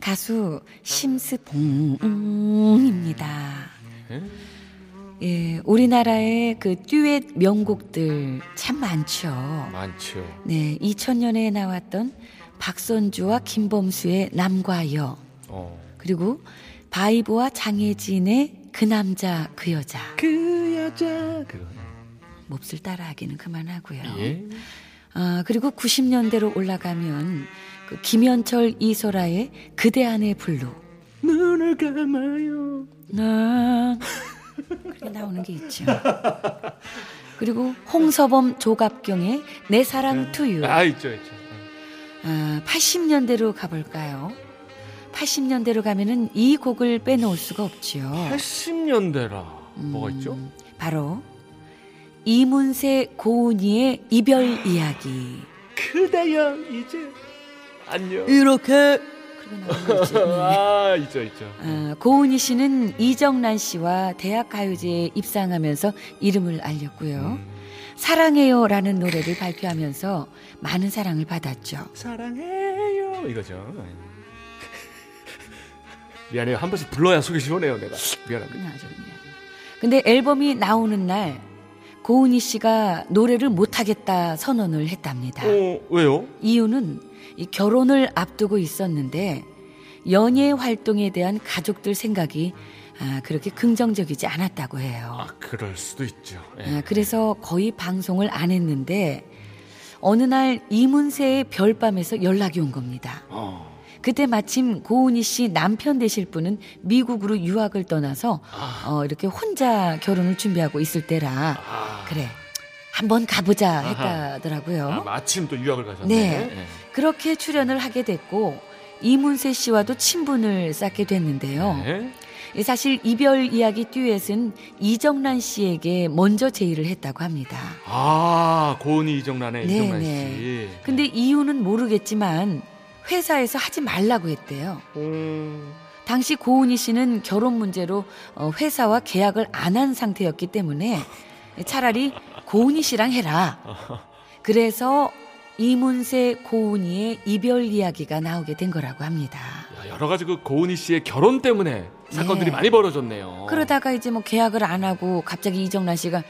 가수 심스봉입니다. 네? 예, 우리나라의 그 듀엣 명곡들 참 많죠. 많죠. 네, 2000년에 나왔던 박선주와 김범수의 남과 여, 어. 그리고 바이브와 장혜진의 그 남자 그 여자. 그 여자 그거. 몹쓸 따라하기는 그만하고요. 예. 아, 그리고 90년대로 올라가면 그 김현철 이소라의 그대 안의 블루. 눈을 감아요. 나 그렇게 나오는 게 있죠. 그리고 홍서범 조갑경의 내 사랑 to you. 아 있죠 있죠. 아, 80년대로 가볼까요? 80년대로 가면은 이 곡을 빼놓을 수가 없죠. 80년대라 뭐가 있죠? 음, 바로 이문세 고은이의 이별 이야기. 그대여 이제 안녕. 이렇게. 아 있죠 있죠. 아, 고은희 씨는 이정란 씨와 대학 가요제에 입상하면서 이름을 알렸고요. 음. 사랑해요라는 노래를 발표하면서 많은 사랑을 받았죠. 사랑해요 이거죠. 미안해요 한 번씩 불러야 속이 시원해요 내가 미안합니다. 근데 앨범이 나오는 날 고은희 씨가 노래를 못하겠다 선언을 했답니다. 어 왜요? 이유는 이 결혼을 앞두고 있었는데 연예 활동에 대한 가족들 생각이 아, 그렇게 긍정적이지 않았다고 해요. 아 그럴 수도 있죠. 예. 아, 그래서 거의 방송을 안 했는데 어느 날 이문세의 별밤에서 연락이 온 겁니다. 어. 그때 마침 고은희 씨 남편 되실 분은 미국으로 유학을 떠나서 아. 어, 이렇게 혼자 결혼을 준비하고 있을 때라 아. 그래 한번 가보자. 했다더라고요. 아, 마침 또 유학을 가셨네. 네. 예. 그렇게 출연을 하게 됐고 이문세 씨와도 친분을 쌓게 됐는데요. 네. 이 사실 이별 이야기 듀엣은 이정란 씨에게 먼저 제의를 했다고 합니다. 아 고은이 이정란의 네, 이정란 네. 씨. 근데 이유는 모르겠지만 회사에서 하지 말라고 했대요. 음. 당시 고은희 씨는 결혼 문제로 어, 회사와 계약을 안 한 상태였기 때문에 차라리 고은희 씨랑 해라. 그래서 이문세 고은희의 이별 이야기가 나오게 된 거라고 합니다. 야, 여러 가지 그 고은희 씨의 결혼 때문에 사건들이 네. 많이 벌어졌네요. 그러다가 이제 뭐 계약을 안 하고 갑자기 이정란 씨가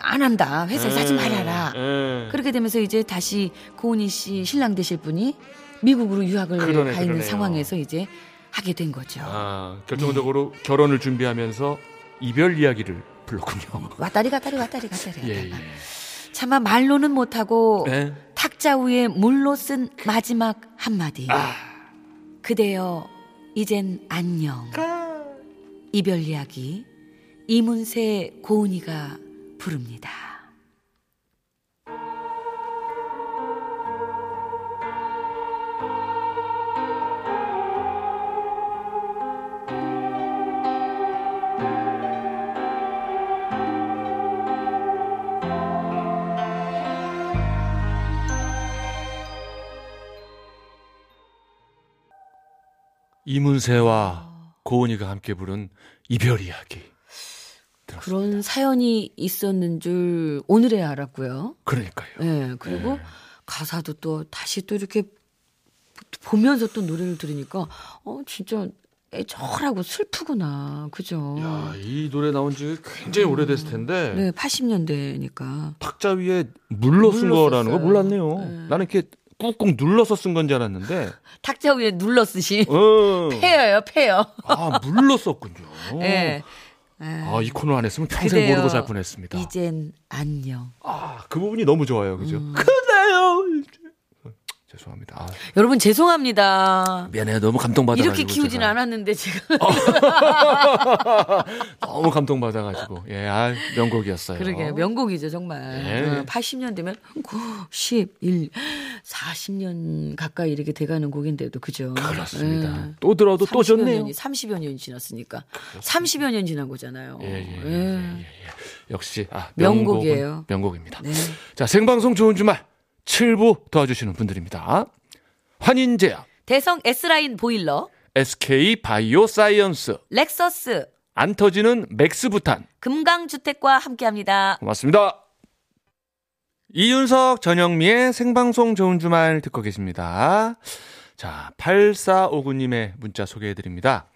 안 한다. 회사에서 하지 말아라. 예. 그렇게 되면서 이제 다시 고은희 씨 신랑 되실 분이 미국으로 유학을 그러네, 가 있는 그러네요. 상황에서 이제 하게 된 거죠. 아, 결정적으로 결혼을 준비하면서 이별 이야기를 불렀군요. 왔다리 갔다리 왔다리 갔다리. 예, 예. 차마 말로는 못하고 네. 탁자 위에 물로 쓴 마지막 한마디. 아. 그대여 이젠 안녕. 이별 이야기 이문세 고은이가 부릅니다. 이문세와 고은이가 함께 부른 이별 이야기. 들었습니다. 그런 사연이 있었는 줄 오늘에 알았고요. 그러니까요. 예, 그리고 네. 가사도 또 다시 또 이렇게 보면서 또 노래를 들으니까 어 진짜 애절하고 슬프구나. 그죠? 야, 이 노래 나온 지 굉장히 오래됐을 텐데. 네, 80년대니까. 탁자 위에 물로 쓴 거라는 거. 몰랐네요. 네. 나는 이렇게 꾹꾹 눌러서 쓴 건 줄 알았는데. 탁자 위에 눌러 쓰신 어. 폐여요, 폐여. 아, 물로 썼군요. 예. 아, 이 코너 안 했으면 평생 그래요. 모르고 살 뻔했습니다. 이젠 안녕. 아, 그 부분이 너무 좋아요. 그죠? 음. 그래요. 죄송합니다. 아, 여러분 죄송합니다. 미안해요. 너무 감동받아가지고. 이렇게 키우진 제가. 않았는데 지금 너무 감동받아가지고. 예, 아, 명곡이었어요. 그러게 명곡이죠 정말. 예. 어, 80년 되면 11, 40년 가까이 이렇게 돼가는 곡인데도 그죠. 그렇습니다. 예. 또 들어도 또 30여 좋네요. 년이 30여 년이 지났으니까 30여 년 지난 거잖아요. 예, 예, 예, 예. 예, 예, 예. 역시 아, 명곡이에요. 명곡입니다. 네. 자, 생방송 좋은 주말 7부 도와주시는 분들입니다. 환인제약, 대성 S라인 보일러, SK 바이오 사이언스, 렉서스, 안 터지는 맥스부탄. 금강주택과 함께합니다. 고맙습니다. 이윤석 전영미의 생방송 좋은 주말 듣고 계십니다. 자, 8459님의 문자 소개해 드립니다.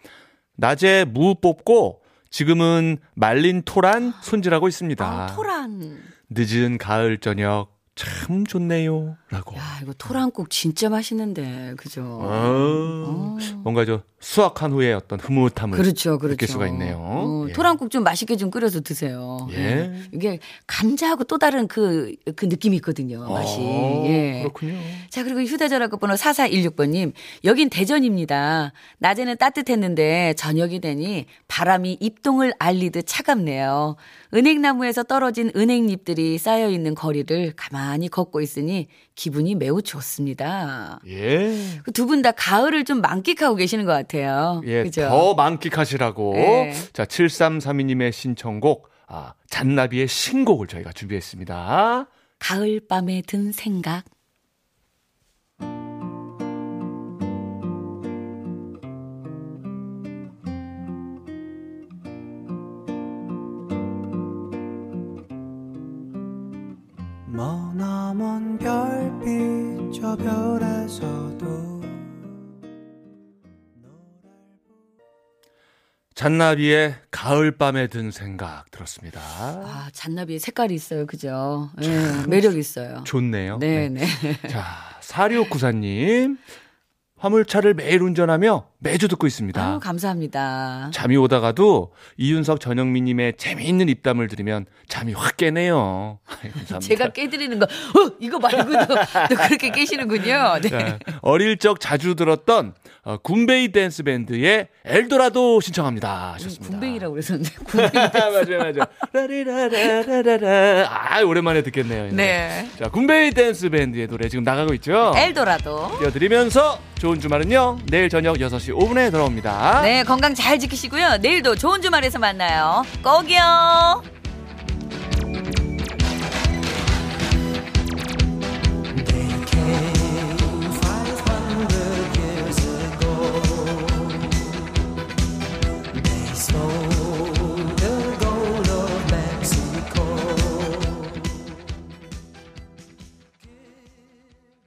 낮에 무 뽑고 지금은 말린 토란 손질하고 있습니다. 아, 토란. 늦은 가을 저녁 참 좋네요. 라고. 야, 이거 토란국 진짜 맛있는데, 그죠? 어, 뭔가 저 수확한 후에 어떤 흐뭇함을 그렇죠, 그렇죠. 느낄 수가 있네요. 어, 예. 토란국 좀 맛있게 좀 끓여서 드세요. 예. 이게 감자하고 또 다른 그, 그 느낌이 있거든요, 맛이. 어, 예. 그렇군요. 자, 그리고 휴대전화 끝번호 4416번님. 여긴 대전입니다. 낮에는 따뜻했는데 저녁이 되니 바람이 입동을 알리듯 차갑네요. 은행나무에서 떨어진 은행잎들이 쌓여있는 거리를 가만히 걷고 있으니 기분이 매우 좋습니다. 예. 두 분 다 가을을 좀 만끽하고 계시는 것 같아요. 예, 그죠? 더 만끽하시라고. 예. 자, 7332님의 신청곡, 아, 잔나비의 신곡을 저희가 준비했습니다. 가을 밤에 든 생각. 머나먼 별빛 저 별에서도 잔나비의 가을밤에 든 생각 들었습니다. 아, 잔나비의 색깔이 있어요. 그죠? 예, 매력 있어요. 좋네요. 네, 네. 자, 4694님. 화물차를 매일 운전하며 매주 듣고 있습니다. 아유, 감사합니다. 잠이 오다가도 이윤석 전영미 님의 재미있는 입담을 들으면 잠이 확 깨네요. 감사합니다. 제가 깨드리는 거, 어, 이거 말고도 또 그렇게 깨시는군요. 네. 자, 어릴 적 자주 들었던 어, Goombay Dance Band의 엘도라도 신청합니다. 하셨습니다. 군뱅이라고 그랬었는데, 군뱅이. 맞아요, 맞아요. 라리라라라라라. 아, 오랜만에 듣겠네요. 네. 자, Goombay Dance Band의 노래 지금 나가고 있죠? 엘도라도. 띄워드리면서 좋은 주말은요, 내일 저녁 6시 5분에 돌아옵니다. 네, 건강 잘 지키시고요. 내일도 좋은 주말에서 만나요. 꼭이요.